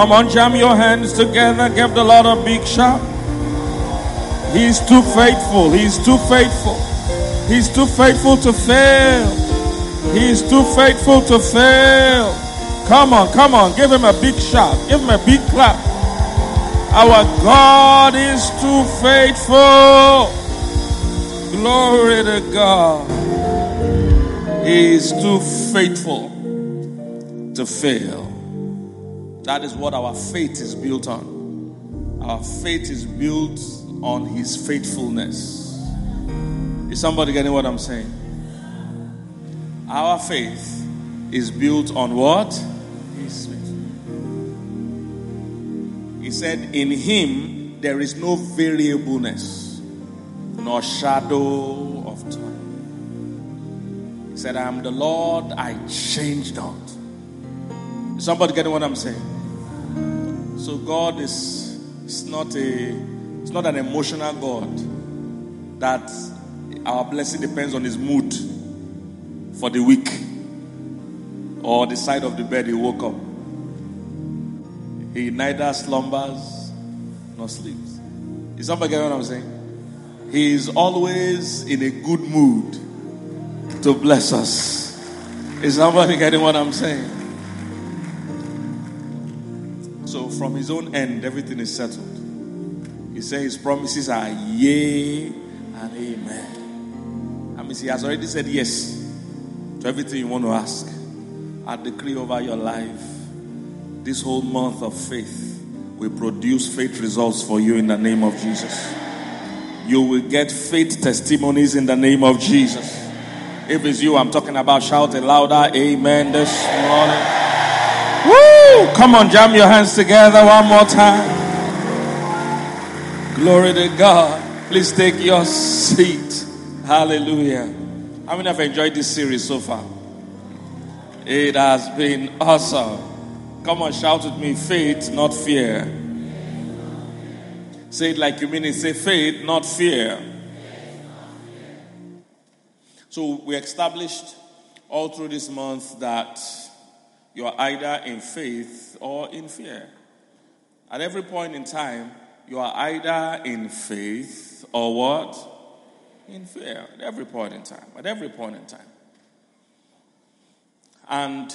Come on, jam your hands together. Give the Lord a big shout. He's too faithful. He's too faithful. He's too faithful to fail. He's too faithful to fail. Come on, come on. Give him a big shout. Give him a big clap. Our God is too faithful. Glory to God. He is too faithful to fail. That is what our faith is built on. Our faith is built on His faithfulness. Is somebody getting what I'm saying? Our faith is built on what? His faith. He said, In Him there is no variableness, nor shadow of turning. He said, I am the Lord, I change not. Is somebody getting what I'm saying? So God is, is not a it's not an emotional God that our blessing depends on his mood for the week or the side of the bed he woke up. He neither slumbers nor sleeps. Is somebody getting what I'm saying? He is always in a good mood to bless us. Is somebody getting what I'm saying? So, from his own end, everything is settled. He says his promises are yea and amen. That means he has already said yes to everything you want to ask. I decree over your life this whole month of faith will produce faith results for you in the name of Jesus. You will get faith testimonies in the name of Jesus. If it's you, I'm talking about, shout it louder. Amen this morning. Come on, jam your hands together one more time. Glory to God. Please take your seat. Hallelujah. How many have enjoyed this series so far? It has been awesome. Come on, shout with me faith, not fear. Say it like you mean it. Say faith, not fear. So we established all through this month that you are either in faith or in fear. At every point in time, you are either in faith or what? In fear. At every point in time. At every point in time. And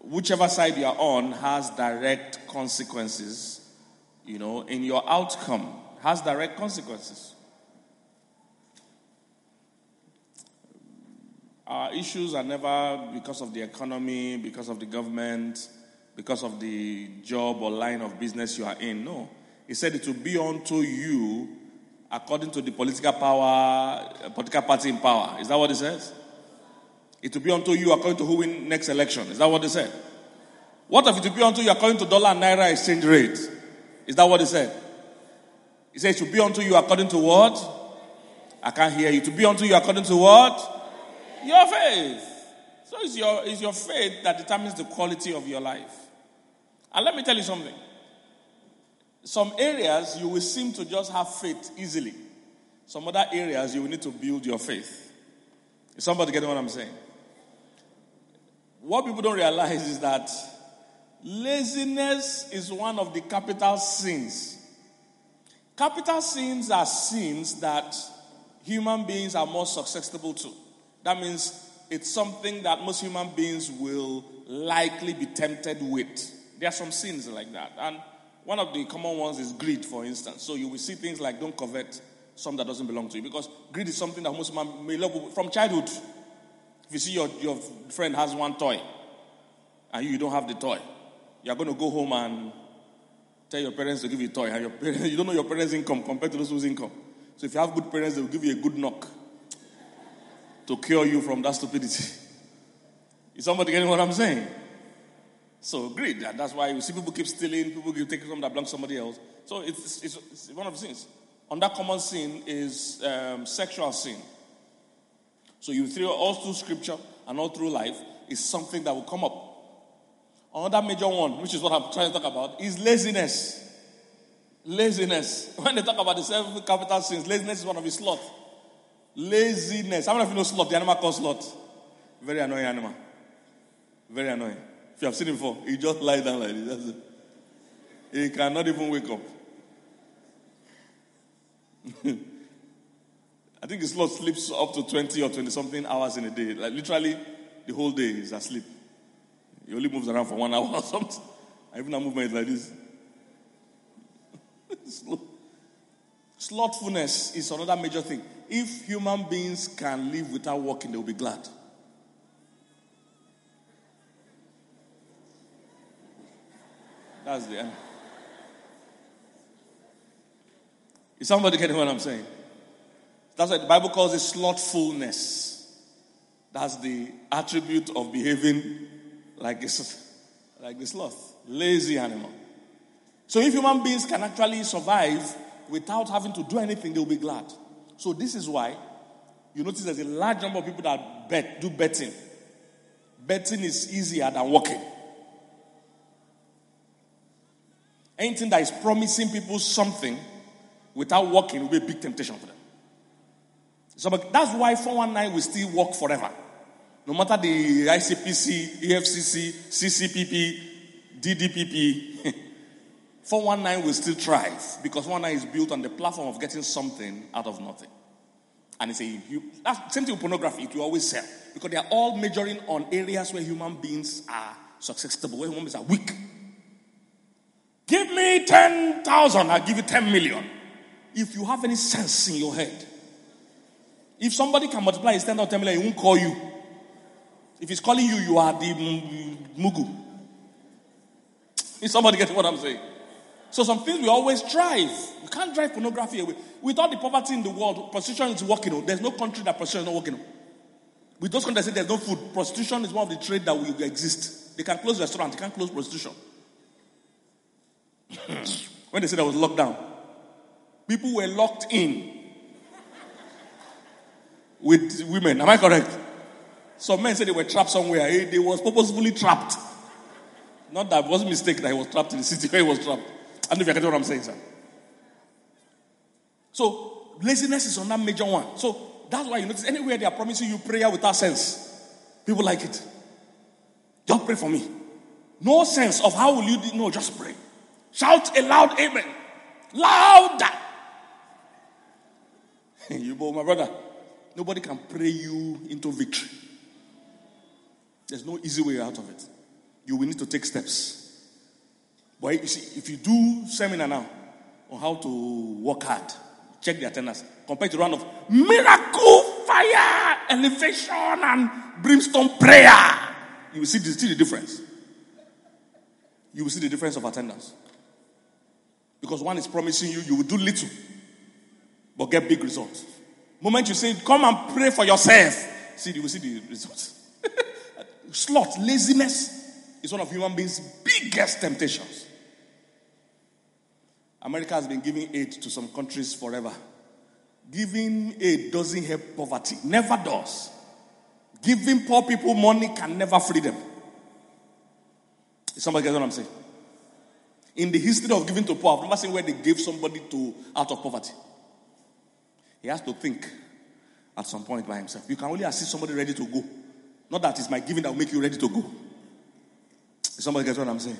whichever side you are on has direct consequences, you know, in your outcome, has direct consequences. Our issues are never because of the economy, because of the government, because of the job or line of business you are in. No. He said it will be unto you according to the political power, uh, political party in power. Is that what he says? It will be unto you according to who win next election. Is that what he said? What if it will be unto you according to dollar and naira exchange rate? Is that what he said? He said it will be unto you according to what? I can't hear you. To be unto you according to what? Your faith. So it's your, it's your faith that determines the quality of your life. And let me tell you something. Some areas you will seem to just have faith easily. Some other areas you will need to build your faith. Is somebody getting what I'm saying? What people don't realize is that laziness is one of the capital sins. Capital sins are sins that human beings are more susceptible to. That means it's something that most human beings will likely be tempted with. There are some sins like that. And one of the common ones is greed, for instance. So you will see things like don't covet something that doesn't belong to you. Because greed is something that most human may love from childhood. If you see your, your friend has one toy and you don't have the toy, you're going to go home and tell your parents to give you a toy. And your parents, you don't know your parents' income compared to those whose income. So if you have good parents, they will give you a good knock to cure you from that stupidity. Is somebody getting what I'm saying? So greed. That's why you see people keep stealing, people keep taking something that belongs to somebody else. So it's, it's, it's one of the sins. Under common sin is um, sexual sin. So you through all through scripture and all through life is something that will come up. Another major one, which is what I'm trying to talk about, is laziness. Laziness. When they talk about the seven capital sins, laziness is one of the sloth. Laziness. How many of you know sloth? The animal called sloth. Very annoying animal. Very annoying. If you have seen it before, he just lies down like this. he cannot even wake up. I think his sloth sleeps up to 20 or 20 something hours in a day. Like literally, the whole day is asleep. He only moves around for one hour or something. Even a movement like this. Slothfulness is another major thing. If human beings can live without working, they will be glad. That's the end. Is somebody getting what I'm saying? That's what the Bible calls it slothfulness. That's the attribute of behaving like this, like the sloth, lazy animal. So if human beings can actually survive without having to do anything, they'll be glad. So this is why you notice there's a large number of people that bet, do betting. Betting is easier than working. Anything that is promising people something without working will be a big temptation for them. So that's why 419 will still work forever. No matter the ICPC, EFCC, CCPP, DDPP, 419 will still thrive because 419 is built on the platform of getting something out of nothing. And it's a you, that's same thing with pornography, it will always sell. Because they are all measuring on areas where human beings are susceptible, where human beings are weak. Give me 10,000, I'll give you 10 million. If you have any sense in your head, if somebody can multiply his 10 or 10 million, he won't call you. If he's calling you, you are the mugu. Is somebody getting what I'm saying? So some things we always drive. You can't drive pornography away. With all the poverty in the world, prostitution is working on. There's no country that prostitution is not working on. With those countries say there's no food, prostitution is one of the trade that will exist. They can close restaurants, they can't close prostitution. when they said there was lockdown, people were locked in with women. Am I correct? Some men said they were trapped somewhere. They was purposefully trapped. Not that it was a mistake that he was trapped in the city where he was trapped. I don't know if you get what I'm saying, sir. So laziness is on that major one. So that's why you notice anywhere they are promising you prayer without sense, people like it. Don't pray for me. No sense of how will you do, no, just pray. Shout a loud amen. Louder. you, boy, my brother. Nobody can pray you into victory. There's no easy way out of it. You will need to take steps. But you see, if you do seminar now on how to work hard, check the attendance, compared to round of miracle, fire, elevation, and brimstone prayer, you will see the, see the difference. You will see the difference of attendance. Because one is promising you, you will do little, but get big results. Moment you say, come and pray for yourself, see, you will see the results. Sloth, laziness is one of human beings' biggest temptations. America has been giving aid to some countries forever. Giving aid doesn't help poverty, never does. Giving poor people money can never free them. Somebody get what I'm saying? In the history of giving to poor, I've never seen where they gave somebody to out of poverty. He has to think at some point by himself. You can only assist somebody ready to go. Not that it's my giving that will make you ready to go. Somebody gets what I'm saying?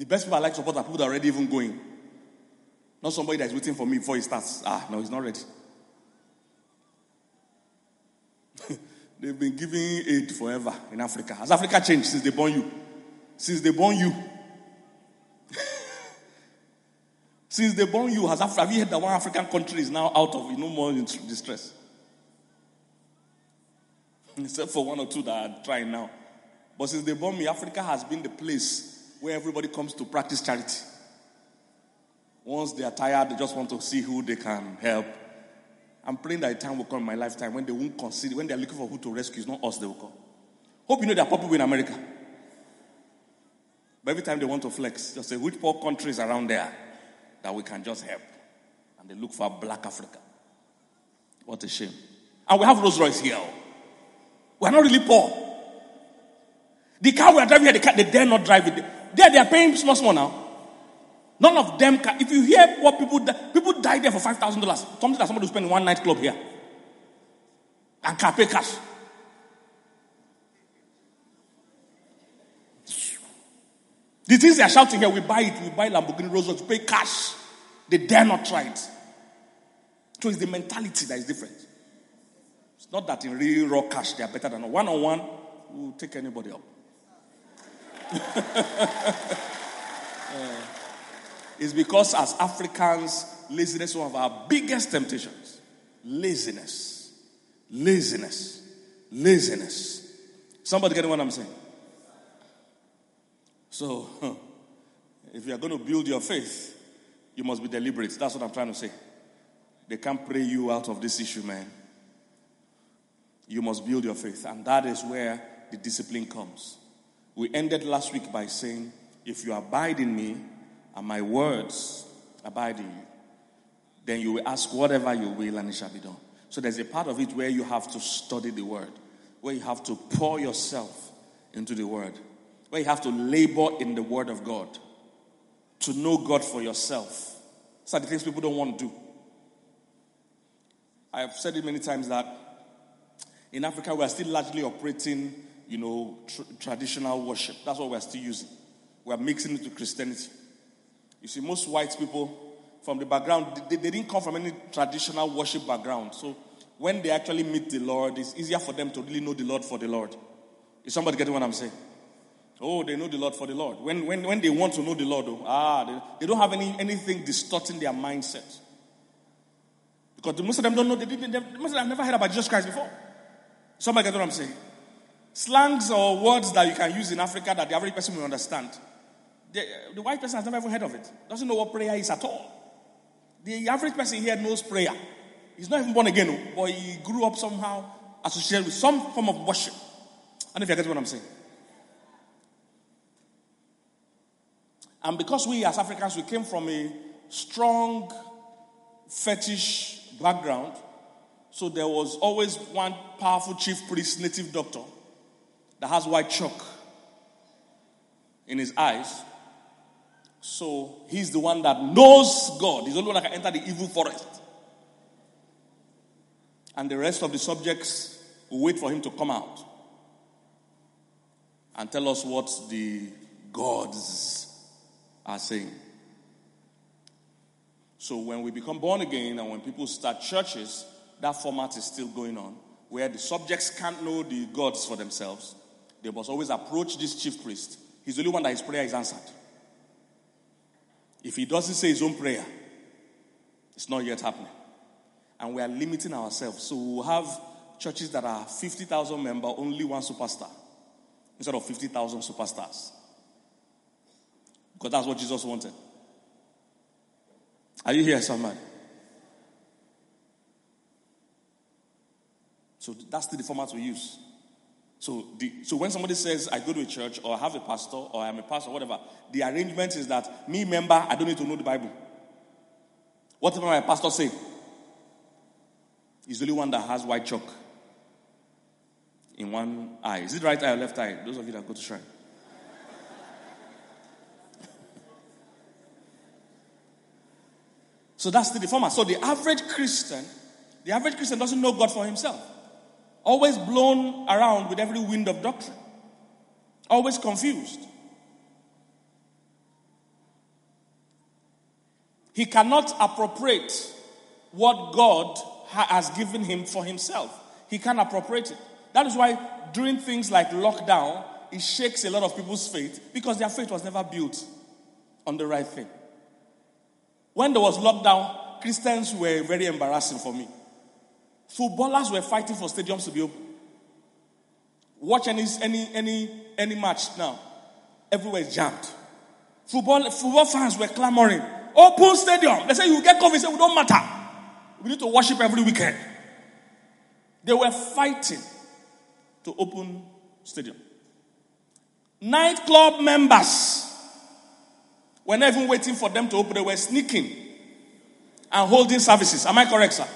The best people I like to support are people that are already even going. Not somebody that is waiting for me before he starts. Ah, no, he's not ready. They've been giving aid forever in Africa. Has Africa changed since they born you? Since they born you, Since they born you, has Africa, have you heard that one African country is now out of you know more in distress? Except for one or two that are trying now. But since they born me, Africa has been the place where everybody comes to practice charity. Once they are tired, they just want to see who they can help. I'm praying that a time will come in my lifetime when they won't consider, when they're looking for who to rescue, it's not us they will call. Hope you know there are poor people in America. But every time they want to flex, just say, which poor countries around there? that we can just help. And they look for black Africa. What a shame. And we have Rolls Royce here. We're not really poor. The car we are driving here, the car, they dare not drive it. There, they are paying small, small now. None of them can. If you hear what people people die there for five thousand dollars, something that somebody spend one nightclub here, and can pay cash. The things they are shouting here, we buy it, we buy Lamborghini Rolls Royce, we pay cash. They dare not try it. So it's the mentality that is different. It's not that in real raw cash they are better than one on one, we'll take anybody up. it's because as Africans, laziness is one of our biggest temptations. Laziness. Laziness. Laziness. Somebody getting what I'm saying? So, if you are going to build your faith, you must be deliberate. That's what I'm trying to say. They can't pray you out of this issue, man. You must build your faith. And that is where the discipline comes. We ended last week by saying, If you abide in me and my words abide in you, then you will ask whatever you will and it shall be done. So there's a part of it where you have to study the word, where you have to pour yourself into the word, where you have to labor in the word of God to know God for yourself. These are the things people don't want to do. I have said it many times that in Africa we are still largely operating, you know, tr- traditional worship. That's what we're still using. We're mixing it to Christianity. You see, most white people from the background, they, they didn't come from any traditional worship background. So when they actually meet the Lord, it's easier for them to really know the Lord for the Lord. Is somebody getting what I'm saying? Oh, they know the Lord for the Lord. When, when, when they want to know the Lord, oh, ah, they, they don't have any, anything distorting their mindset. Because the most of them don't know, they didn't, they, most of them have never heard about Jesus Christ before. Somebody get what I'm saying? Slangs or words that you can use in Africa that the average person will understand. The, the white person has never even heard of it. Doesn't know what prayer is at all. The average person here knows prayer. He's not even born again, oh, but he grew up somehow associated with some form of worship. I don't know if you get what I'm saying. And because we as Africans, we came from a strong fetish background, so there was always one powerful chief priest, native doctor, that has white chalk in his eyes. So he's the one that knows God. He's the only one that can enter the evil forest. And the rest of the subjects will wait for him to come out and tell us what the gods are saying. So when we become born again and when people start churches, that format is still going on, where the subjects can't know the gods for themselves. They must always approach this chief priest. He's the only one that his prayer is answered. If he doesn't say his own prayer, it's not yet happening. And we are limiting ourselves. So we'll have churches that are 50,000 member, only one superstar, instead of 50,000 superstars. Because that's what Jesus wanted. Are you here, somebody? So that's the format we use. So, the, so when somebody says, I go to a church or I have a pastor or I'm a pastor, whatever, the arrangement is that me, member, I don't need to know the Bible. Whatever my pastor say, he's the only one that has white chalk in one eye. Is it right eye or left eye? Those of you that go to shrine. So that's the format. So the average Christian, the average Christian doesn't know God for himself. Always blown around with every wind of doctrine. Always confused. He cannot appropriate what God has given him for himself. He can't appropriate it. That is why during things like lockdown, it shakes a lot of people's faith because their faith was never built on the right thing. When there was lockdown, Christians were very embarrassing for me. Footballers were fighting for stadiums to be open. Watch any, any, any, any match now. Everywhere is jammed. Football, football fans were clamoring. Open stadium. They say you get COVID. Say we don't matter. We need to worship every weekend. They were fighting to open stadium. Nightclub members were not even waiting for them to open. They were sneaking and holding services. Am I correct, sir?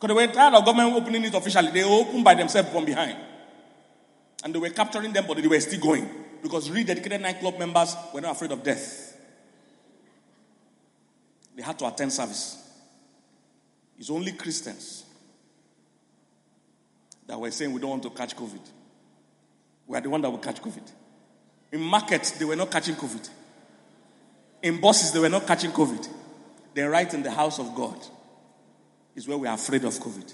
Because they were tired of government opening it officially. They opened by themselves from behind. And they were capturing them, but they were still going. Because rededicated nightclub members were not afraid of death. They had to attend service. It's only Christians that were saying we don't want to catch COVID. We are the one that will catch COVID. In markets, they were not catching COVID. In buses, they were not catching COVID. They're right in the house of God is where we are afraid of COVID.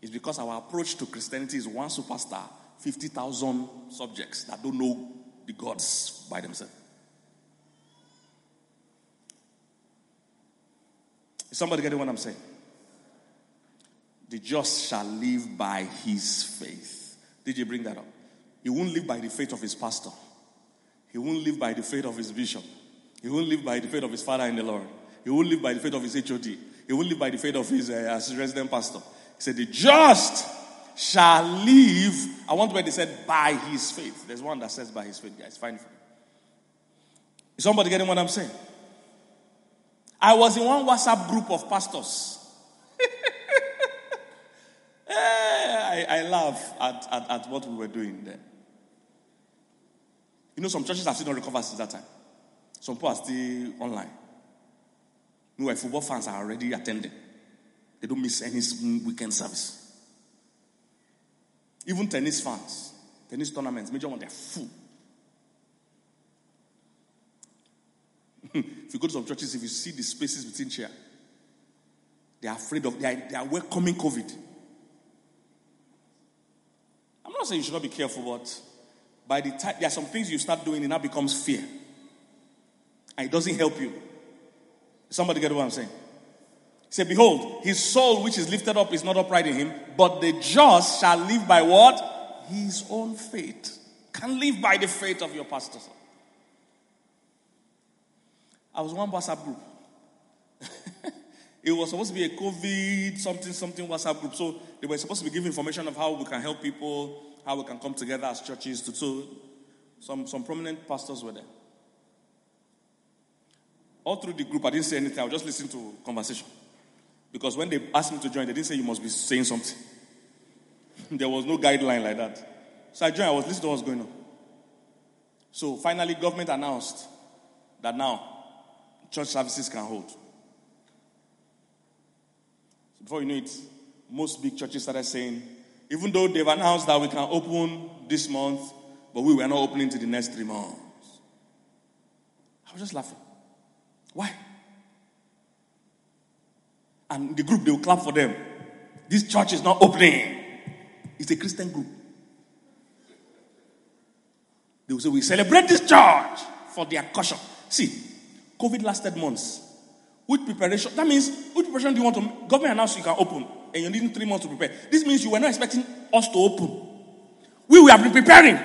It's because our approach to Christianity is one superstar, 50,000 subjects that don't know the gods by themselves. Is somebody getting what I'm saying? The just shall live by his faith. Did you bring that up? He won't live by the faith of his pastor. He won't live by the faith of his bishop. He won't live by the faith of his father in the Lord. He won't live by the faith of his HOD. He won't live by the faith of his, uh, resident pastor. He said, The just shall live. I want to where they said by his faith. There's one that says by his faith, guys. Fine for me. Is somebody getting what I'm saying? I was in one WhatsApp group of pastors. Eh, I, I laugh at, at, at what we were doing there. You know, some churches have still not recovered since that time. Some people are still online. Meanwhile, football fans are already attending. They don't miss any weekend service. Even tennis fans, tennis tournaments, major one, they're full. if you go to some churches, if you see the spaces between chair, they are afraid of, they are, they are welcoming COVID. I'm not saying you should not be careful, but by the time there are some things you start doing, it now becomes fear. And it doesn't help you. Somebody get what I'm saying? He said, behold, his soul which is lifted up is not upright in him, but the just shall live by what? His own faith. Can live by the faith of your pastor. I was one WhatsApp group. it was supposed to be a COVID something something WhatsApp group. So they were supposed to be giving information of how we can help people, how we can come together as churches. To, so some, some prominent pastors were there. All through the group, I didn't say anything. I was just listening to conversation. Because when they asked me to join, they didn't say you must be saying something. there was no guideline like that. So I joined, I was listening to what was going on. So finally, government announced that now church services can hold. So before you know it, most big churches started saying, even though they've announced that we can open this month, but we were not opening to the next three months. I was just laughing. Why? And the group, they will clap for them. This church is not opening. It's a Christian group. They will say, We celebrate this church for their caution. See, COVID lasted months. With preparation, that means, with preparation do you want to? Government announced you can open, and you need three months to prepare. This means you were not expecting us to open. We, we have been preparing.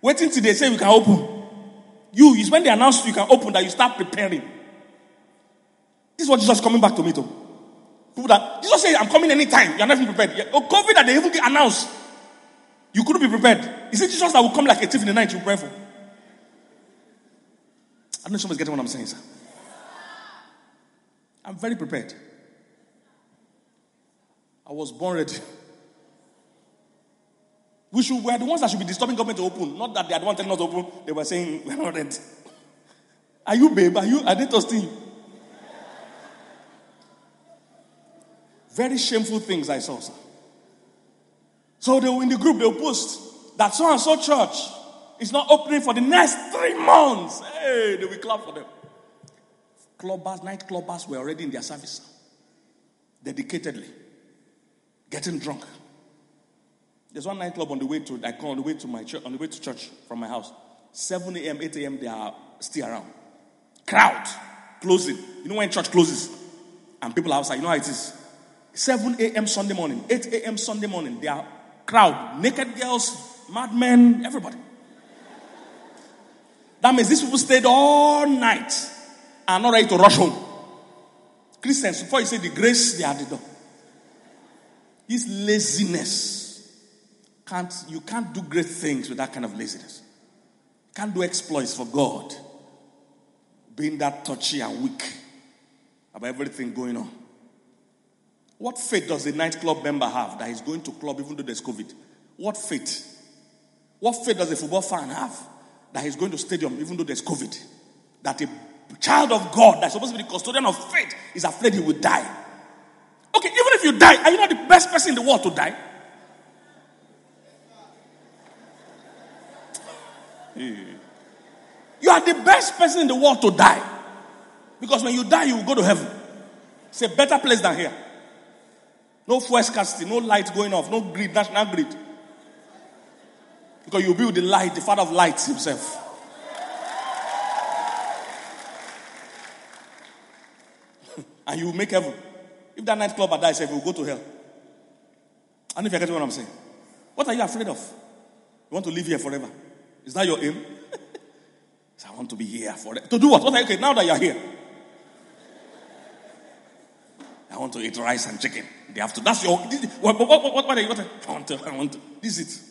Waiting till they say we can open. You, is when they announce you can open that you start preparing. This is what Jesus is coming back to me to. People that Jesus says, I'm coming anytime. You're not even prepared. Oh, COVID that they even get announced. You couldn't be prepared. Is it Jesus that will come like a thief in the night you pray for? I don't know if somebody's getting what I'm saying, sir. I'm very prepared. I was born ready. We should, we are the ones that should be disturbing government to open. Not that they are the ones telling us to open. They were saying, we're not ready. Are you, babe? Are you, are they trusting you? Very shameful things I saw, sir. So they were in the group, they'll post that so and so church is not opening for the next three months. Hey, they will clap for them. Clubbers, night clubbers were already in their service. Dedicatedly. Getting drunk. There's one nightclub on the way to I call on the way to my church on the way to church from my house. 7 a.m., 8 a.m. they are still around. Crowd closing. You know when church closes and people are outside, you know how it is. 7 a.m. Sunday morning, 8 a.m. Sunday morning, they are crowd, naked girls, madmen, everybody. That means these people stayed all night and not ready to rush home. Christians, before you say the grace, they are the door. This laziness can't, you can't do great things with that kind of laziness. You can't do exploits for God. Being that touchy and weak about everything going on. What faith does a nightclub member have that he's going to club even though there's COVID? What faith? What faith does a football fan have that he's going to stadium even though there's COVID? That a child of God that's supposed to be the custodian of faith is afraid he will die. Okay, even if you die, are you not the best person in the world to die? Hmm. You are the best person in the world to die. Because when you die, you will go to heaven. It's a better place than here. No fuel scarcity, no light going off, no greed, national greed. Because be with the light, the Father of lights himself. and you will make heaven. If that nightclub dies, you will go to hell. I don't know if you get what I'm saying. What are you afraid of? You want to live here forever? Is that your aim? so I want to be here forever. To do what? What are okay, now that you're here. I want to eat rice and chicken. They have to. That's your. What, what, what, what, what are you? What, I want to. I want to. This is it.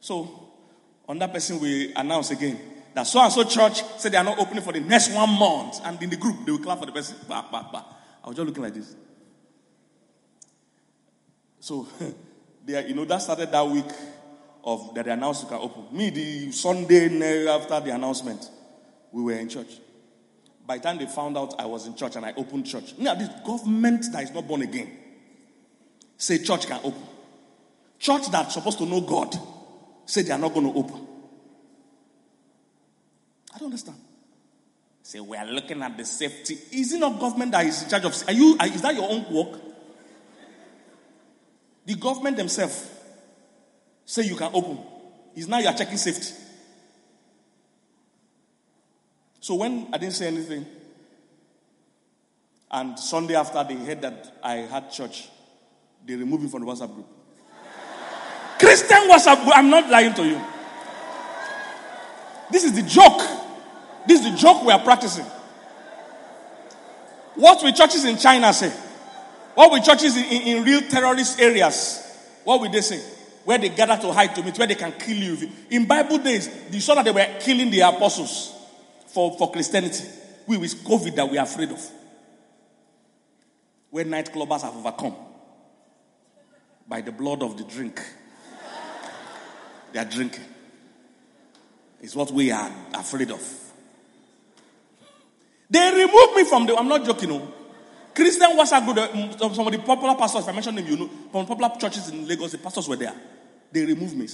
So, on that person, we announce again that so and so church said they are not opening for the next one month. And in the group, they will clap for the person. Bah, bah, bah. I was just looking like this. So, you know, that started that week of that they announced you can open. Me, the Sunday after the announcement, we were in church. By the time they found out I was in church and I opened church, now this government that is not born again say church can open. Church that's supposed to know God say they are not going to open. I don't understand. Say we are looking at the safety. Is it not government that is in charge of? Are you? Is that your own work? The government themselves say you can open. Is now you are checking safety. So when I didn't say anything, and Sunday after they heard that I had church, they removed me from the WhatsApp group. Christian WhatsApp group, I'm not lying to you. This is the joke. This is the joke we are practicing. What will churches in China say? What will churches in, in, in real terrorist areas? What will they say? Where they gather to hide to meet, where they can kill you. In Bible days, you saw that they were killing the apostles for, for Christianity. We with COVID that we are afraid of. Where nightclubbers have overcome by the blood of the drink. they are drinking. It's what we are afraid of. They removed me from the. I'm not joking. No. Christian WhatsApp group. Some of the popular pastors, if I mention them, you know, from popular churches in Lagos, the pastors were there. They removed me.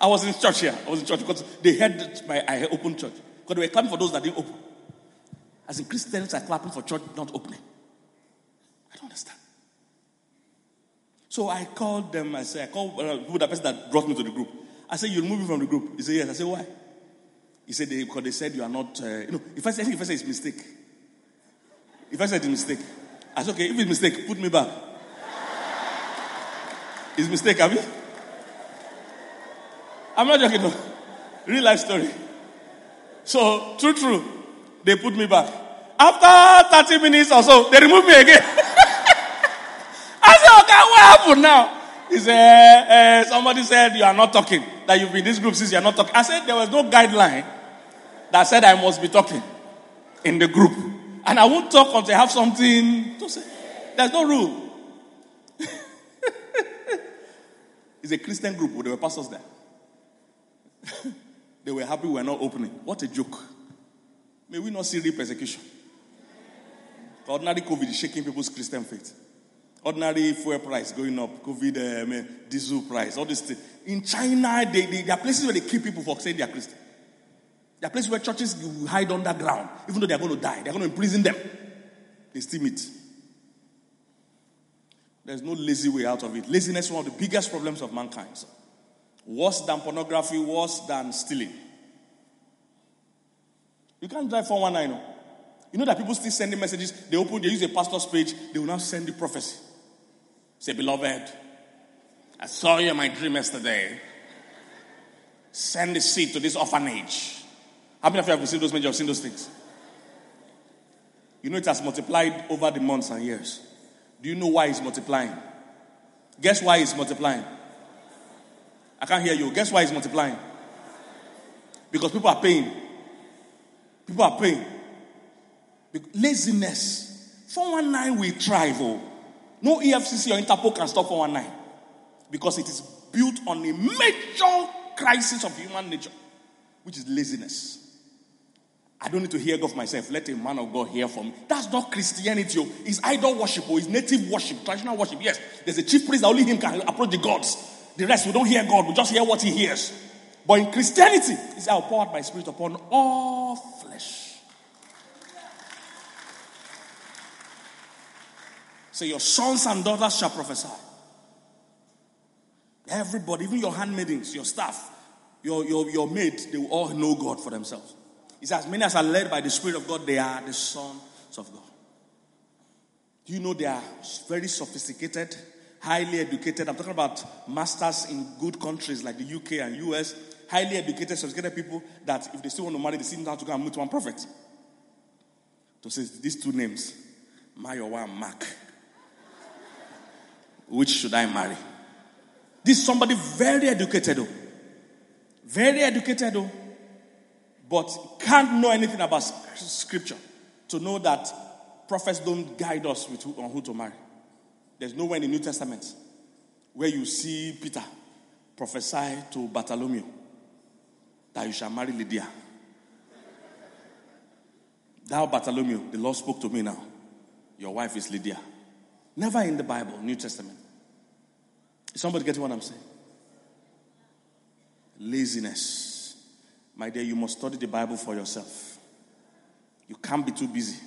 I was in church here. I was in church because they heard my I opened church. Because they were clapping for those that didn't open. As in Christians are clapping for church not opening. I don't understand. So I called them. I said, I called uh, the person that brought me to the group. I said, you'll move me from the group. He said, yes. I said, why? He said, they, because they said you are not, uh, you know, if I, say, I think if I say it's mistake. If I said it's mistake. I said, okay, if it's mistake, put me back. It's mistake, you? I'm not joking, no. Real life story. So, true, true. They put me back. After 30 minutes or so, they remove me again. I said, okay, what happened now? He said, uh, somebody said you are not talking. That you've been in this group since you are not talking. I said, there was no guideline that said I must be talking in the group. And I won't talk until I have something to say. There's no rule. It's a Christian group. There were pastors there. they were happy we were not opening. What a joke. May we not see real persecution. Ordinary COVID is shaking people's Christian faith. Ordinary fuel price going up, COVID um, diesel price, all this thing. In China, they, they, there are places where they keep people for saying they are Christian. There are places where churches hide underground, even though they are going to die. They are going to imprison them. They still meet. There's no lazy way out of it. Laziness is one of the biggest problems of mankind. Worse than pornography, worse than stealing. You can't drive 419. You know that people still sending messages. They open, they use a pastor's page, they will now send the prophecy. Say, beloved, I saw you in my dream yesterday. Send the seed to this orphanage. How many of you have received those messages? Have seen those things? You know it has multiplied over the months and years. Do you know why it's multiplying? Guess why it's multiplying? I can't hear you. Guess why it's multiplying? Because people are paying. People are paying. Laziness. 419 will thrive. Oh. No EFCC or Interpol can stop 419. Because it is built on a major crisis of human nature, which is laziness. I don't need to hear God myself. Let a man of God hear from me. That's not Christianity. Oh. It's idol worship or oh. it's native worship, traditional worship. Yes, there's a chief priest that only him can approach the gods. The rest, we don't hear God, we just hear what He hears. But in Christianity, it's I will pour out my spirit upon all flesh. So your sons and daughters shall prophesy. Everybody, even your handmaidens, your staff, your, your, your maid, they will all know God for themselves. Says, As many as are led by the Spirit of God, they are the sons of God. Do you know they are very sophisticated, highly educated? I'm talking about masters in good countries like the UK and US, highly educated, sophisticated people that if they still want to marry, they sit down to go and meet one prophet. To say these two names, Mayowa and Mark. Which should I marry? This is somebody very educated, though. Very educated, though. But can't know anything about scripture to know that prophets don't guide us with who, on who to marry. There's nowhere in the New Testament where you see Peter prophesy to Bartholomew that you shall marry Lydia. Thou, Bartholomew, the Lord spoke to me now. Your wife is Lydia. Never in the Bible, New Testament. Is somebody getting what I'm saying? Laziness. My dear, you must study the Bible for yourself. You can't be too busy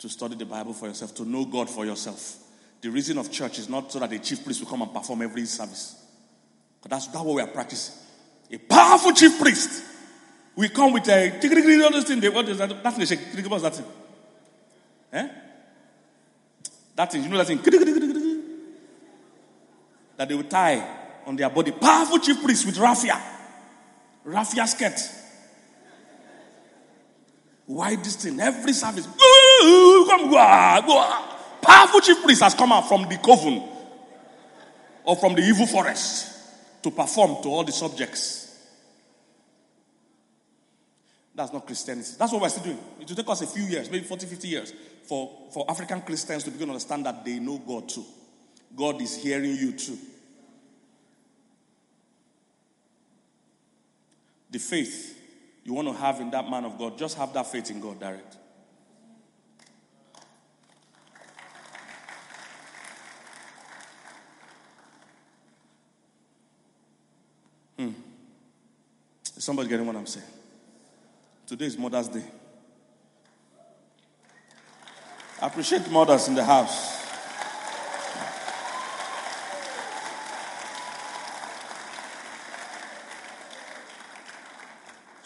to study the Bible for yourself, to know God for yourself. The reason of church is not so that the chief priest will come and perform every service. But that's, that's what we are practicing. A powerful chief priest. We come with a all. What is that? That's the What's that thing? Eh? That thing, you know that thing? That they will tie on their body. Powerful chief priest with raffia. Raffia skirt. Why this thing? Every service. Powerful chief priest has come out from the coven or from the evil forest to perform to all the subjects. That's not Christianity. That's what we're still doing. It will take us a few years, maybe 40, 50 years, for, for African Christians to begin to understand that they know God too. God is hearing you too. The faith you want to have in that man of God, just have that faith in God direct. Hmm. Is somebody getting what I'm saying? Today is Mother's Day. I appreciate mothers in the house.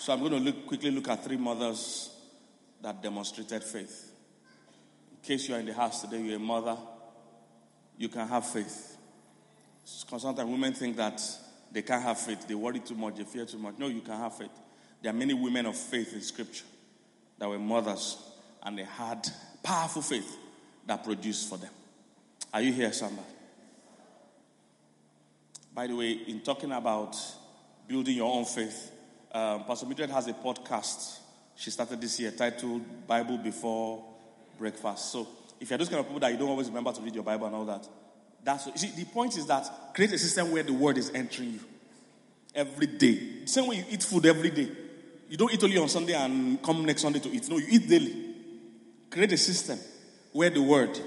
So I'm going to look, quickly look at three mothers that demonstrated faith. In case you are in the house today, you're a mother, you can have faith. Sometimes women think that they can't have faith. They worry too much, they fear too much. No, you can have faith. There are many women of faith in Scripture that were mothers and they had powerful faith that produced for them. Are you here, somebody? By the way, in talking about building your own faith, um, Pastor Mildred has a podcast she started this year titled Bible Before Breakfast. So if you're those kind of people that you don't always remember to read your Bible and all that, that's you see, the point is that create a system where the word is entering you every day. The same way you eat food every day. You don't eat only on Sunday and come next Sunday to eat. No, you eat daily. Create a system where the word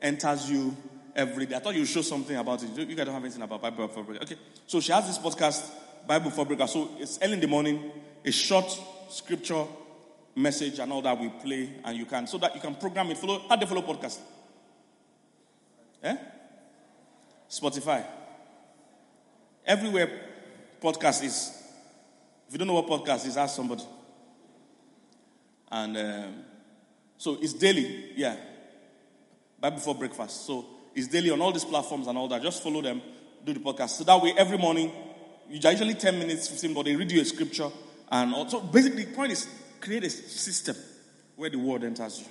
enters you every day. I thought you show something about it. You guys don't have anything about Bible Okay. So she has this podcast Bible for breakfast. So it's early in the morning, a short scripture message and all that we play, and you can so that you can program it. Follow how they follow podcast. Eh? Spotify. Everywhere podcast is. If you don't know what podcast is, ask somebody. And um, so it's daily, yeah. Bible before breakfast. So it's daily on all these platforms and all that. Just follow them, do the podcast. So that way, every morning usually 10 minutes, 15, but they read you a scripture. And also, basically, the point is create a system where the word enters you.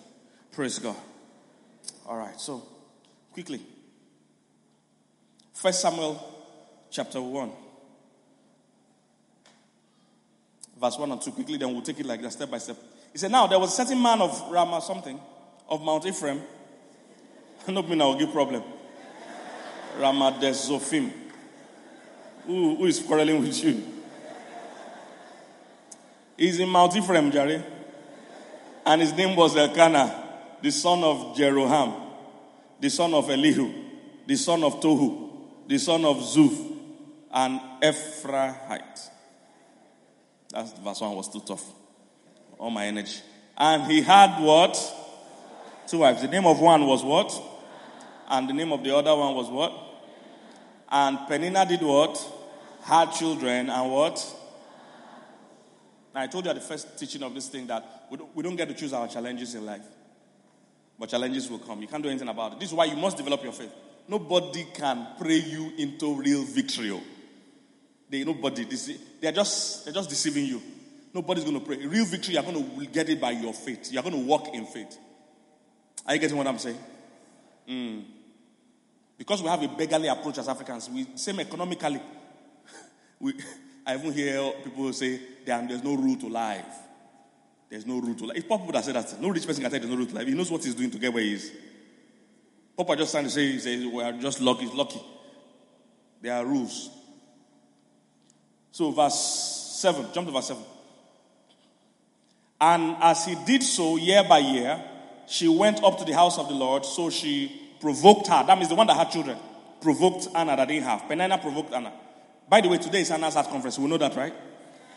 Praise God. All right, so quickly. First Samuel chapter 1. Verse 1 and 2, quickly, then we'll take it like that step by step. He said, Now there was a certain man of Ramah something, of Mount Ephraim. Not me now, give problem. Ramah Zophim who, who is quarreling with you? He's in Mount Ephraim, Jerry. And his name was Elkanah, the son of Jeroham, the son of Elihu, the son of Tohu, the son of Zuph, and Ephraite. That's verse 1 was too tough. All my energy. And he had what? Two wives. The name of one was what? And the name of the other one was what? And Penina did what? Had children and what? I told you at the first teaching of this thing that we don't, we don't get to choose our challenges in life. But challenges will come. You can't do anything about it. This is why you must develop your faith. Nobody can pray you into real victory. Oh. They nobody. They are just they're just deceiving you. Nobody's going to pray. Real victory, you're going to get it by your faith. You're going to walk in faith. Are you getting what I'm saying? Mm. Because we have a beggarly approach as Africans, we same economically. we, I even hear people say Damn, there's no rule to life. There's no rule to life. It's possible that say that. No rich person can say there's no rule to life. He knows what he's doing to get where he is. Papa just trying to say, say we are just lucky. Lucky. There are rules. So verse 7, jump to verse 7. And as he did so year by year, she went up to the house of the Lord, so she provoked her. That means the one that had children provoked Anna that didn't have. Penina provoked Anna. By the way, today is Anna's heart conference. We know that, right?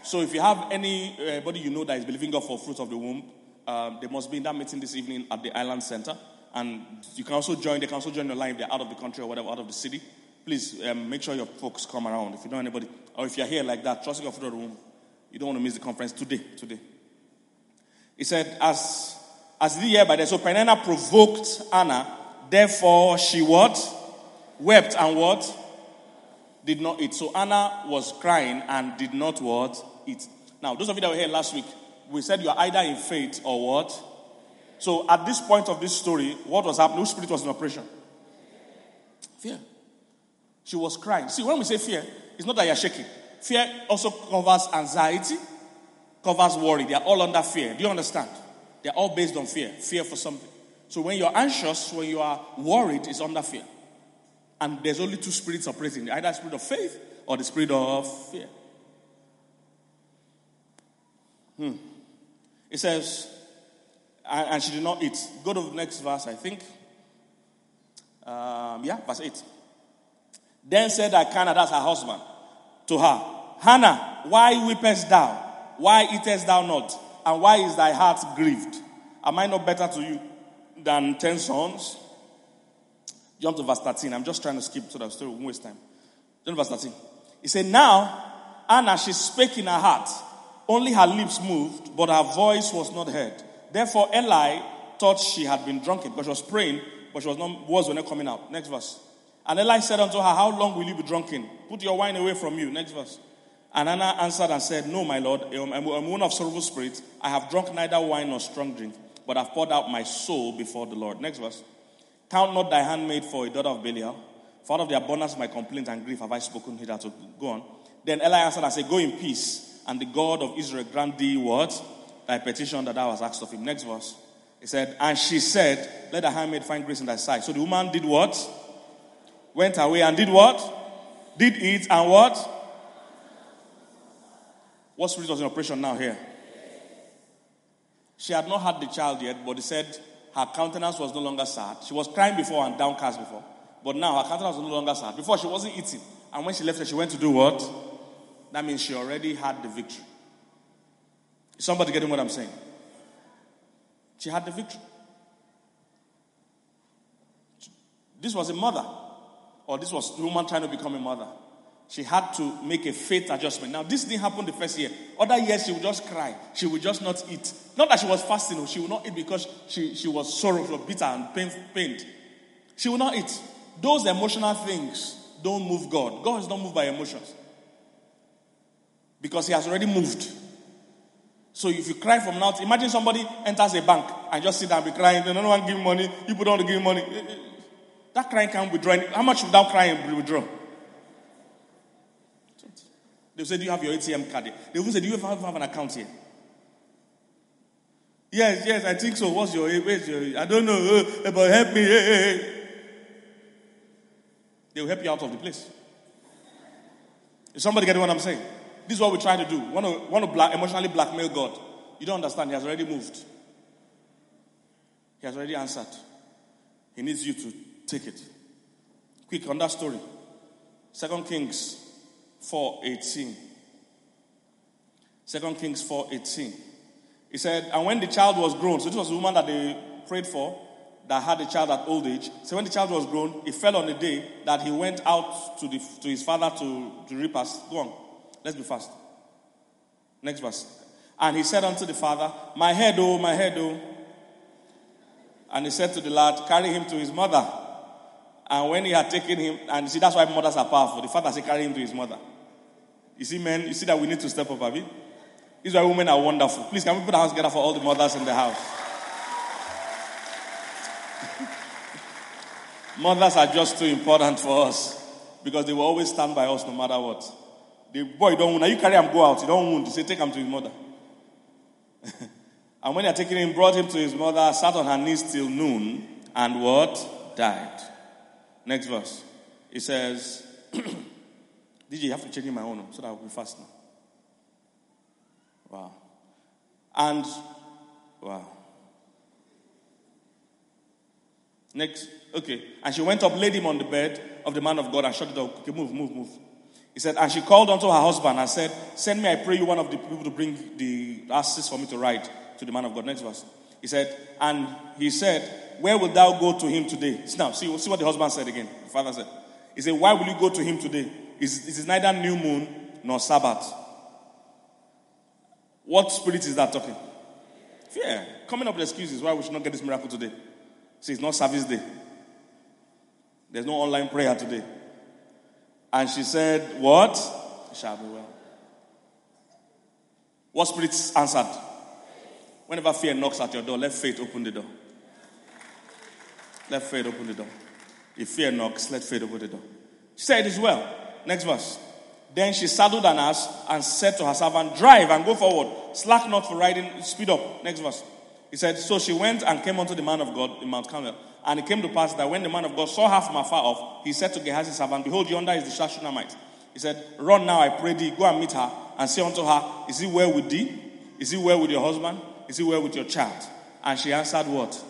So if you have anybody you know that is believing God for fruit of the womb, um, they must be in that meeting this evening at the Island Center. And you can also join, they can also join online if they're out of the country or whatever, out of the city. Please um, make sure your folks come around. If you know anybody, or if you're here like that, trusting God for the womb, you don't want to miss the conference today. Today. He said, as as the year by day, so Penina provoked Anna, therefore she what? Wept and what? Did not eat. So Anna was crying and did not what? it. Now, those of you that were here last week, we said you are either in faith or what? So at this point of this story, what was happening? Whose spirit was in operation? Fear. She was crying. See, when we say fear, it's not that you're shaking. Fear also covers anxiety, covers worry. They are all under fear. Do you understand? They're all based on fear. Fear for something. So when you're anxious, when you are worried, it's under fear. And there's only two spirits operating either the spirit of faith or the spirit of fear. Hmm. It says, and she did not eat. Go to the next verse, I think. Um, yeah, verse 8. Then said Elkanah, that's her husband, to her, Hannah, why weepest thou? Why eatest thou not? And why is thy heart grieved? Am I not better to you than ten sons? Jump to verse 13. I'm just trying to skip so that story won't waste time. Jump to verse 13. He said, Now Anna, she spake in her heart only her lips moved, but her voice was not heard. Therefore, Eli thought she had been drunken because she was praying, but she was not words were not coming out. Next verse. And Eli said unto her, How long will you be drunken? Put your wine away from you. Next verse. And Anna answered and said, No, my Lord, I'm a woman of sorrowful spirit. I have drunk neither wine nor strong drink, but I've poured out my soul before the Lord. Next verse. Count not thy handmaid for a daughter of Belial. For out of the abundance of my complaint and grief have I spoken hitherto. Go on. Then Eli answered and said, Go in peace and the God of Israel grant thee what? Thy petition that thou hast asked of him. Next verse. He said, And she said, Let the handmaid find grace in thy sight. So the woman did what? Went away and did what? Did eat and what? What spirit was in operation now here? She had not had the child yet, but he said her countenance was no longer sad. She was crying before and downcast before. But now her countenance was no longer sad. Before she wasn't eating. And when she left her, she went to do what? that means she already had the victory. Is somebody getting what I'm saying? She had the victory. This was a mother, or this was a woman trying to become a mother. She had to make a faith adjustment. Now, this didn't happen the first year. Other years, she would just cry. She would just not eat. Not that she was fasting, she would not eat because she, she was sorrowful, bitter, and pain, pained. She would not eat. Those emotional things don't move God. God is not moved by emotions because he has already moved. So if you cry from now, imagine somebody enters a bank and just sit down and be crying. Don't want to give money. You don't to give money. Eh, eh, that crying can't withdraw. How much without crying withdraw? They said, Do you have your ATM card? They even say, Do you have, have an account here? Yes, yes, I think so. What's your, where's your, I don't know, uh, but help me. They will help you out of the place. Is somebody getting what I'm saying? This is what we try to do. Want to, want to black, emotionally blackmail God. You don't understand. He has already moved. He has already answered. He needs you to take it. Quick on that story. Second Kings 4.18. 2 Kings 4.18. He said, and when the child was grown, so this was the woman that they prayed for, that had a child at old age. So when the child was grown, it fell on the day that he went out to, the, to his father to, to reap us. Go on. Let's be fast. Next verse. And he said unto the father, My head, oh, my head, oh. And he said to the lad, Carry him to his mother. And when he had taken him, and see, that's why mothers are powerful. The father said, Carry him to his mother. You see, men, you see that we need to step up, have you? This is why women are wonderful. Please, can we put our hands together for all the mothers in the house? Mothers are just too important for us because they will always stand by us no matter what. The boy don't wound. You carry him, go out. You don't wound. You say, take him to his mother. and when they're taking him, brought him to his mother, sat on her knees till noon, and what? Died. Next verse. It says, DJ, you have to change my own so that I'll be fast now. Wow. And, wow. Next, okay. And she went up, laid him on the bed of the man of God, and shut it up. Okay, move, move, move. He said, and she called unto her husband and said, Send me, I pray you, one of the people to bring the asses for me to ride to the man of God. Next verse. He said, and he said, Where will thou go to him today? Now, see, see what the husband said again. The father said, He said, Why will you go to him today? It is neither new moon nor Sabbath. What spirit is that talking? Fear. Coming up with excuses why we should not get this miracle today. See, it's not service day. There's no online prayer today. And she said, What? It shall be well. What spirit answered? Whenever fear knocks at your door, let faith open the door. Let faith open the door. If fear knocks, let faith open the door. She said it is well. Next verse. Then she saddled an ass and said to her servant, Drive and go forward. Slack not for riding. Speed up. Next verse. He said, So she went and came unto the man of God in Mount Carmel. And it came to pass that when the man of God saw her from afar off, he said to Gehazi's servant, Behold, yonder is the Shunammite. He said, Run now, I pray thee, go and meet her, and say unto her, Is it well with thee? Is it well with your husband? Is it well with your child? And she answered, What?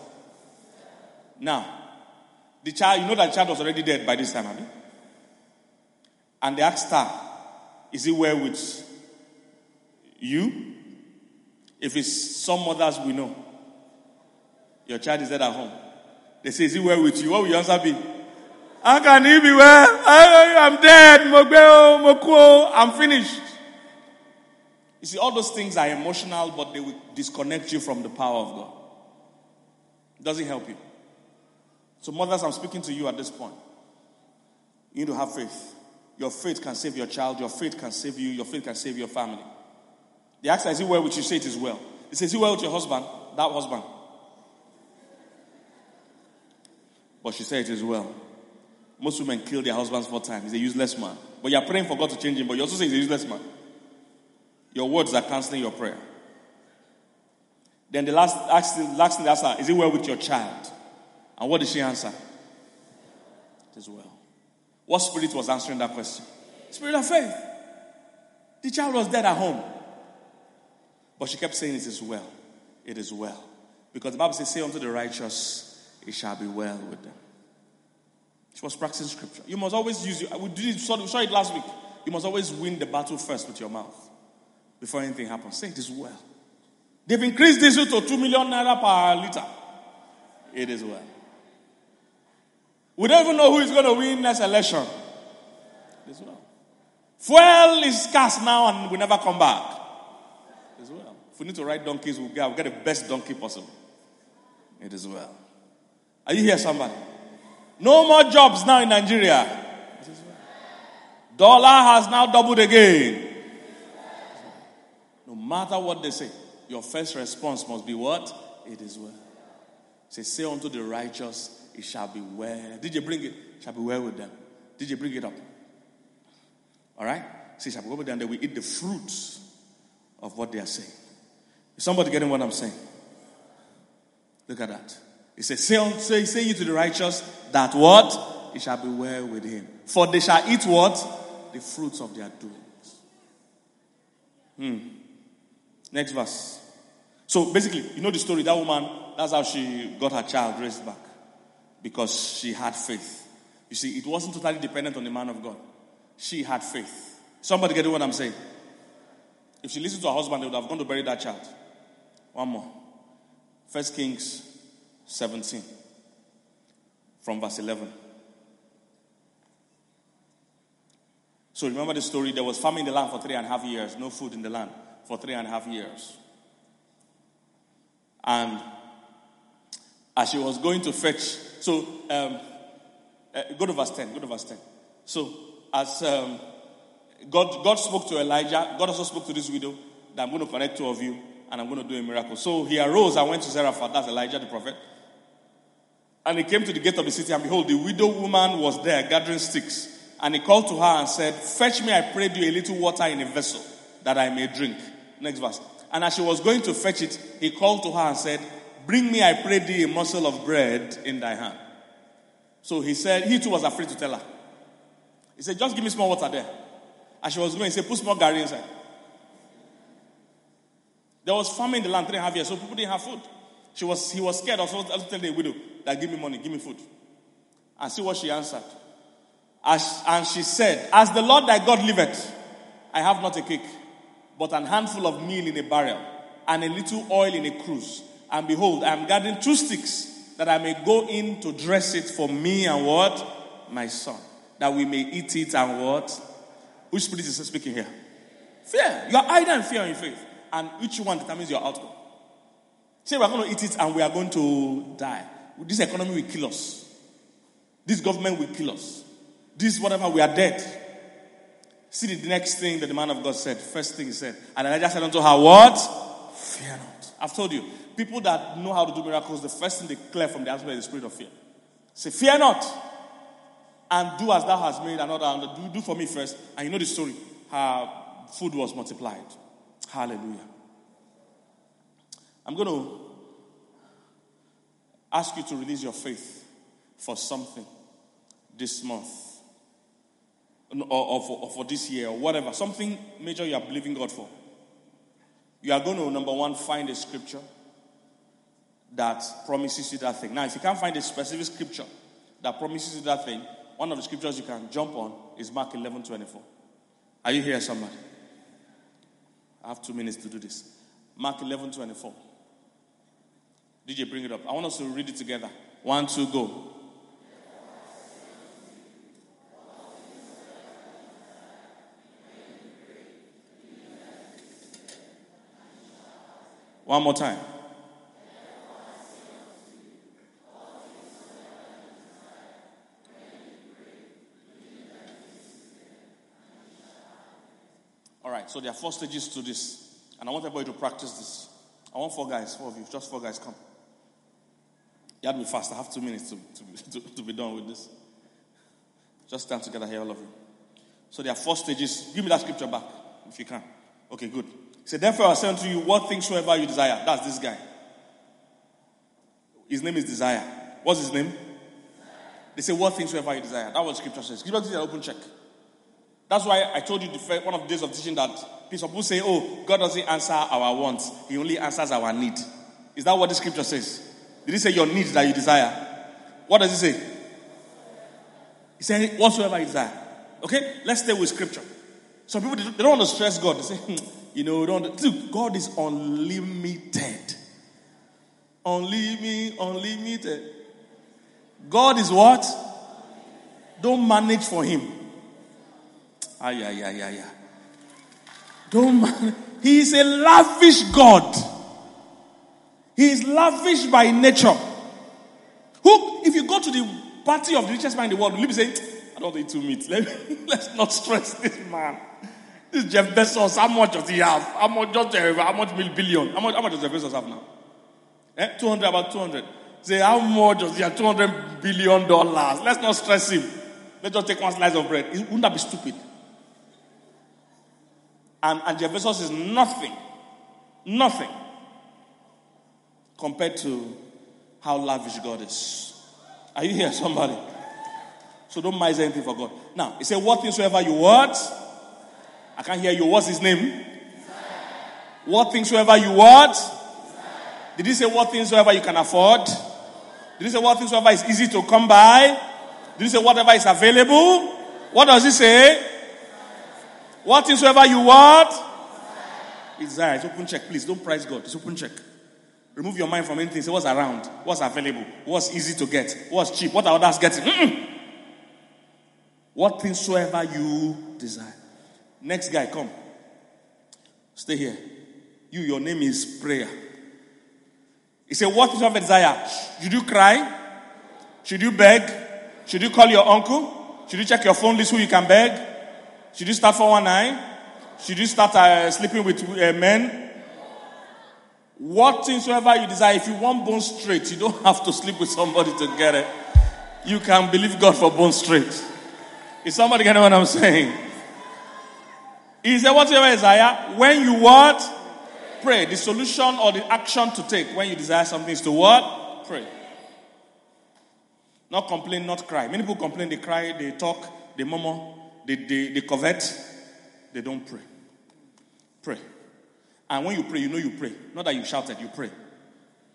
Now, the child, you know that child was already dead by this time, have you? And they asked her, Is it well with you? If it's some mothers we know, your child is dead at home. They say, Is he well with you? What will your answer be? How can he be well? I, am dead. I'm finished. You see, all those things are emotional, but they will disconnect you from the power of God. It doesn't help you. So, mothers, I'm speaking to you at this point. You need to have faith. Your faith can save your child. Your faith can save you. Your faith can save your family. The ask, is it well with you? Say it is well. It says, is it well with your husband? That husband. But she said it is well. Most women kill their husbands four times. He's a useless man. But you're praying for God to change him, but you also say he's a useless man. Your words are canceling your prayer. Then the last, ask, last thing they asked her, is it well with your child? And what did she answer? It is well. What spirit was answering that question? Spirit of faith. The child was dead at home. But she kept saying, It is well. It is well. Because the Bible says, Say unto the righteous, it shall be well with them. She was practicing scripture. You must always use, we, did, we saw it last week. You must always win the battle first with your mouth before anything happens. Say it is well. They've increased this to 2 million naira per liter. It is well. We don't even know who is going to win next election. Is well. Fuel is scarce now and we never come back. Is well. If we need to ride donkeys, we'll get, we'll get the best donkey possible. It is well. Are you here, somebody? No more jobs now in Nigeria. It is well. Dollar has now doubled again. No matter what they say, your first response must be what? It is well. Say, say unto the righteous, it shall be well. Did you bring it? it shall be well with them. Did you bring it up? All right? Say, shall be well with them. They will eat the fruits of what they are saying. Is somebody getting what I'm saying? Look at that. He says, say, say, say you to the righteous that what? It shall be well with him. For they shall eat what? The fruits of their doings. Hmm. Next verse. So basically, you know the story. That woman, that's how she got her child raised back. Because she had faith. You see, it wasn't totally dependent on the man of God. She had faith. Somebody getting what I'm saying? If she listened to her husband, they would have gone to bury that child. One more. First Kings 17 from verse 11. So remember the story. There was famine in the land for three and a half years, no food in the land for three and a half years. And as she was going to fetch, so um, uh, go to verse 10. Go to verse 10. So as um, God, God spoke to Elijah, God also spoke to this widow that I'm going to connect two of you and I'm going to do a miracle. So he arose and went to Zarephath, that's Elijah the prophet. And he came to the gate of the city, and behold, the widow woman was there gathering sticks. And he called to her and said, Fetch me, I pray you, a little water in a vessel that I may drink. Next verse. And as she was going to fetch it, he called to her and said, Bring me, I pray thee, a morsel of bread in thy hand. So he said, he too was afraid to tell her. He said, Just give me small water there. As she was going, he said, Put small gari inside. There was famine in the land three and a half years, so people didn't have food. She was, he was scared. Was telling the widow that give me money, give me food. And see what she answered. As, and she said, As the Lord thy God liveth, I have not a cake, but an handful of meal in a barrel, and a little oil in a cruse. And behold, I am gathering two sticks, that I may go in to dress it for me and what? My son. That we may eat it and what? Which spirit is speaking here? Fear. You are either in fear or in faith. And each one determines your outcome. Say we're going to eat it and we are going to die. This economy will kill us. This government will kill us. This whatever, we are dead. See the next thing that the man of God said. First thing he said. And Elijah said unto her, What? I've told you, people that know how to do miracles, the first thing they clear from the atmosphere is the spirit of fear. Say, Fear not. And do as thou hast made another. Do, do for me first. And you know the story. Her food was multiplied. Hallelujah. I'm going to ask you to release your faith for something this month or, or, for, or, for, this year or whatever, something major you are believing God for. You are going to, number one, find a scripture that promises you that thing. Now, if you can't find a specific scripture that promises you that thing, one of the scriptures you can jump on is Mark 11 24. Are you here, somebody? I have two minutes to do this. Mark 11 24. DJ, bring it up. I want us to read it together. One, two, go. One more time. All right, so there are four stages to this, and I want everybody to practice this. I want four guys, four of you, just four guys come. You have to be fast. I have two minutes to, to, to, to be done with this. Just stand together here, all of you. So there are four stages. Give me that scripture back, if you can. Okay, good. Say, therefore I say unto you, what things soever you desire. That's this guy. His name is Desire. What's his name? They say, what things soever you desire. That's what scripture says. Give us an open check. That's why I told you the first, one of the days of teaching that people say, oh, God doesn't answer our wants. He only answers our need. Is that what the scripture says? Did he say your needs that you desire? What does he say? He said, whatsoever you desire. Okay, let's stay with scripture. Some people, they don't want to stress God. They say, hmm, you know, don't. Look, God is unlimited. Unlimited, unlimited. God is what? Don't manage for him. Ah, yeah, yeah, yeah, yeah. Don't manage. He is a lavish God. He is lavish by nature. Who, if you go to the party of the richest man in the world, will you be saying, I don't eat two meat. Let me, let's not stress this man. This Jeff Bezos, how much does he have? How much, just, how much billion? How much, how much does Jeff Bezos have now? Eh? 200, about 200. Say, how much does he have? 200 billion dollars. Let's not stress him. Let's just take one slice of bread. Wouldn't that be stupid? And, and Jeff Bezos is nothing. Nothing compared to how lavish God is. Are you here, somebody? So don't miss anything for God. Now, he said, What things soever you want. I can't hear you. What's his name? What things soever you want. Did he say what things soever you can afford? Did he say what things soever is easy to come by? Did he say whatever is available? What does he say? What is whatever you want? Desire. It's open check, please. Don't price God. It's open check. Remove your mind from anything. Say what's around, what's available, what's easy to get, what's cheap, what are others getting. Mm-mm. What things soever you desire. Next guy, come. Stay here. You, your name is prayer. He said, What is your desire? Should you cry? Should you beg? Should you call your uncle? Should you check your phone list who you can beg? Should you start 419? Should you start uh, sleeping with uh, men? What things soever you desire, if you want bone straight, you don't have to sleep with somebody to get it. You can believe God for bone straight. Is somebody getting what I'm saying? He said, Whatever desire, when you what? Pray. The solution or the action to take when you desire something is to what? Pray. Not complain, not cry. Many people complain, they cry, they talk, they murmur, they, they, they covet, they don't pray. Pray. And when you pray, you know you pray. Not that you shouted, you pray.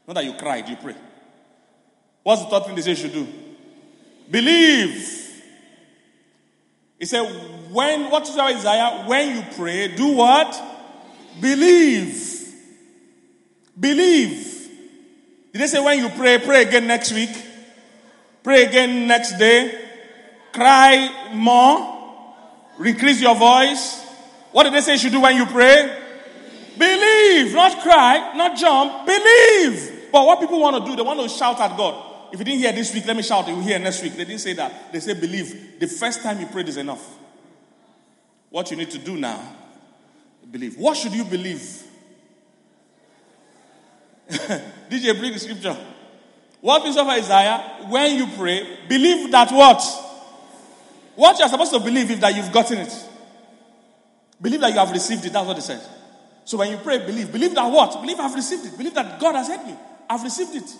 Not that you cried, you pray. What's the third thing they say you should do? Believe. He said, when, what is our desire? When you pray, do what? Believe. Believe. Did they say when you pray, pray again next week? Pray again next day? Cry more? Increase your voice? What did they say you should do when you pray? Believe, not cry, not jump, believe. But what people want to do, they want to shout at God. If you didn't hear this week, let me shout, you hear next week. They didn't say that. They say believe. The first time you prayed is enough. What you need to do now, believe. What should you believe? DJ, bring the scripture. What is of Isaiah? When you pray, believe that what? What you're supposed to believe is that you've gotten it. Believe that you have received it. That's what it says. So when you pray, believe. Believe that what? Believe I've received it. Believe that God has helped me. I've received it.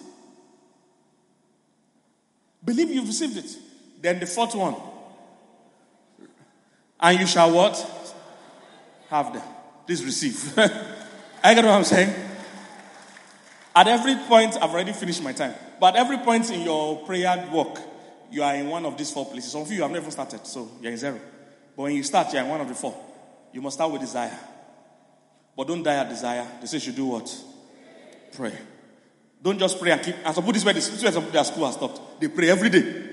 Believe you've received it. Then the fourth one. And you shall what? Have them. Please receive. I get what I'm saying? At every point, I've already finished my time. But every point in your prayer walk, you are in one of these four places. Some of you have never started, so you're in zero. But when you start, you're in one of the four. You must start with desire. But don't die at desire. They say you should do what? Pray. Don't just pray and keep. Some people, this way, this way, their school has stopped. They pray every day.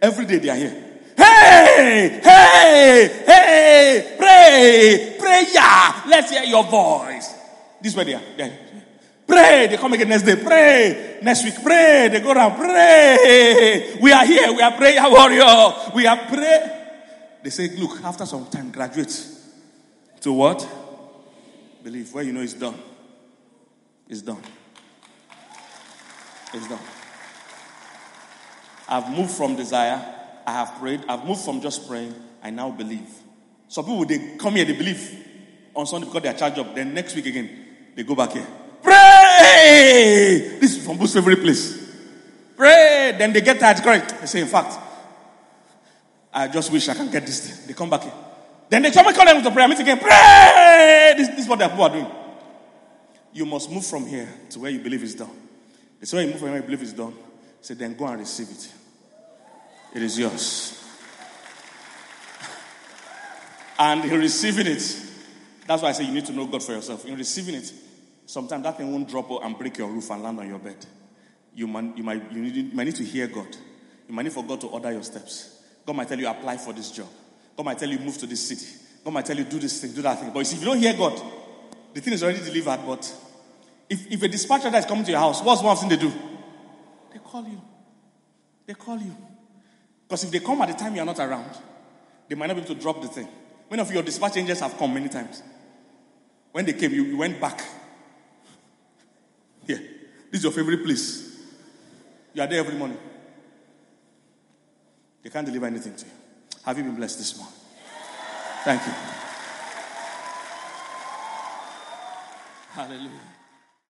Every day they are here. Hey, hey, hey, pray, pray, yeah. Let's hear your voice. This way they are. They are. Pray. They come again next day. Pray. Next week. Pray. They go around. Pray. We are here. We are prayer warrior. We are pray. They say, look, after some time, graduate to what? Believe. Where you know it's done. It's done. It's done. I've moved from desire. I have prayed. I've moved from just praying. I now believe. Some people, they come here, they believe on Sunday because they are charged up. Then next week again, they go back here. Pray! This is from Boo's favorite place. Pray! Then they get tired, correct? They say, in fact, I just wish I can get this thing. They come back here. Then they come and call them to prayer meet again. Pray! This, this is what people are doing. You must move from here to where you believe is done. They say, when you move where you believe it's done, say, then go and receive it. It is yours. and in receiving it, that's why I say you need to know God for yourself. In receiving it, sometimes that thing won't drop and break your roof and land on your bed. You might, you, might, you, need, you might need to hear God. You might need for God to order your steps. God might tell you, apply for this job. God might tell you, move to this city. God might tell you, do this thing, do that thing. But if you don't hear God, the thing is already delivered. But if, if a dispatcher that is coming to your house, what's one thing they do? They call you. They call you. Because if they come at the time you are not around, they might not be able to drop the thing. Many of your dispatch angels have come many times. When they came, you, you went back. Here. This is your favorite place. You are there every morning. They can't deliver anything to you. Have you been blessed this morning? Thank you. Hallelujah.